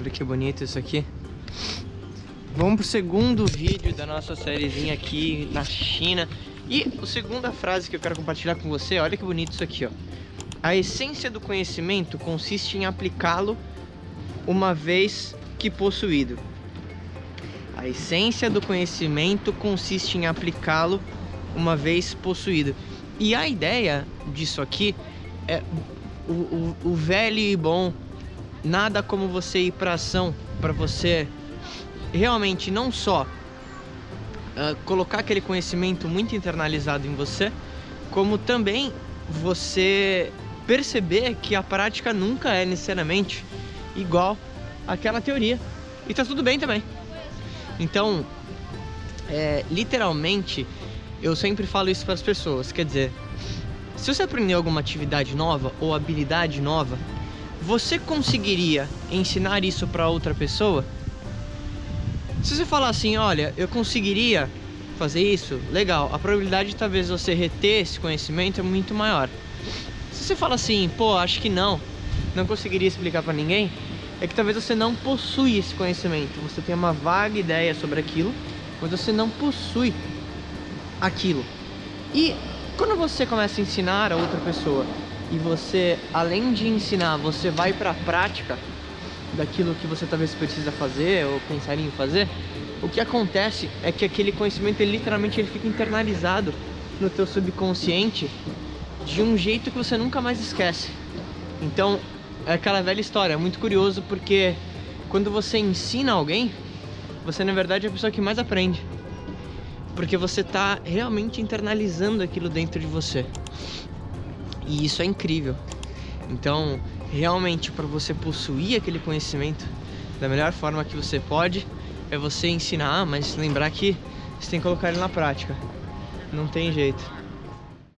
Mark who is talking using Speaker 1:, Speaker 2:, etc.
Speaker 1: Olha que bonito isso aqui. Vamos pro segundo vídeo da nossa sériezinha aqui na China. E a segunda frase que eu quero compartilhar com você, olha que bonito isso aqui, ó. A essência do conhecimento consiste em aplicá-lo uma vez que possuído. A essência do conhecimento consiste em aplicá-lo uma vez possuído. E a ideia disso aqui é o, o, o velho e bom nada como você ir para ação para você realmente não só uh, colocar aquele conhecimento muito internalizado em você, como também você perceber que a prática nunca é necessariamente igual àquela teoria. E tá tudo bem também. Então, é, literalmente, eu sempre falo isso para as pessoas. Quer dizer, se você aprender alguma atividade nova ou habilidade nova, você conseguiria ensinar isso para outra pessoa? Se você falar assim, olha, eu conseguiria fazer isso, legal. A probabilidade de talvez você reter esse conhecimento é muito maior. Se você fala assim, pô, acho que não, não conseguiria explicar para ninguém, é que talvez você não possui esse conhecimento. Você tem uma vaga ideia sobre aquilo, mas você não possui aquilo. E quando você começa a ensinar a outra pessoa e você, além de ensinar, você vai para a prática daquilo que você talvez precisa fazer ou pensaria em fazer, o que acontece é que aquele conhecimento ele, literalmente ele fica internalizado no teu subconsciente de um jeito que você nunca mais esquece. Então, é aquela velha história, é muito curioso porque quando você ensina alguém, você na verdade é a pessoa que mais aprende. Porque você está realmente internalizando aquilo dentro de você. E isso é incrível. Então, realmente para você possuir aquele conhecimento da melhor forma que você pode, é você ensinar, mas lembrar que você tem que colocar ele na prática. Não tem jeito.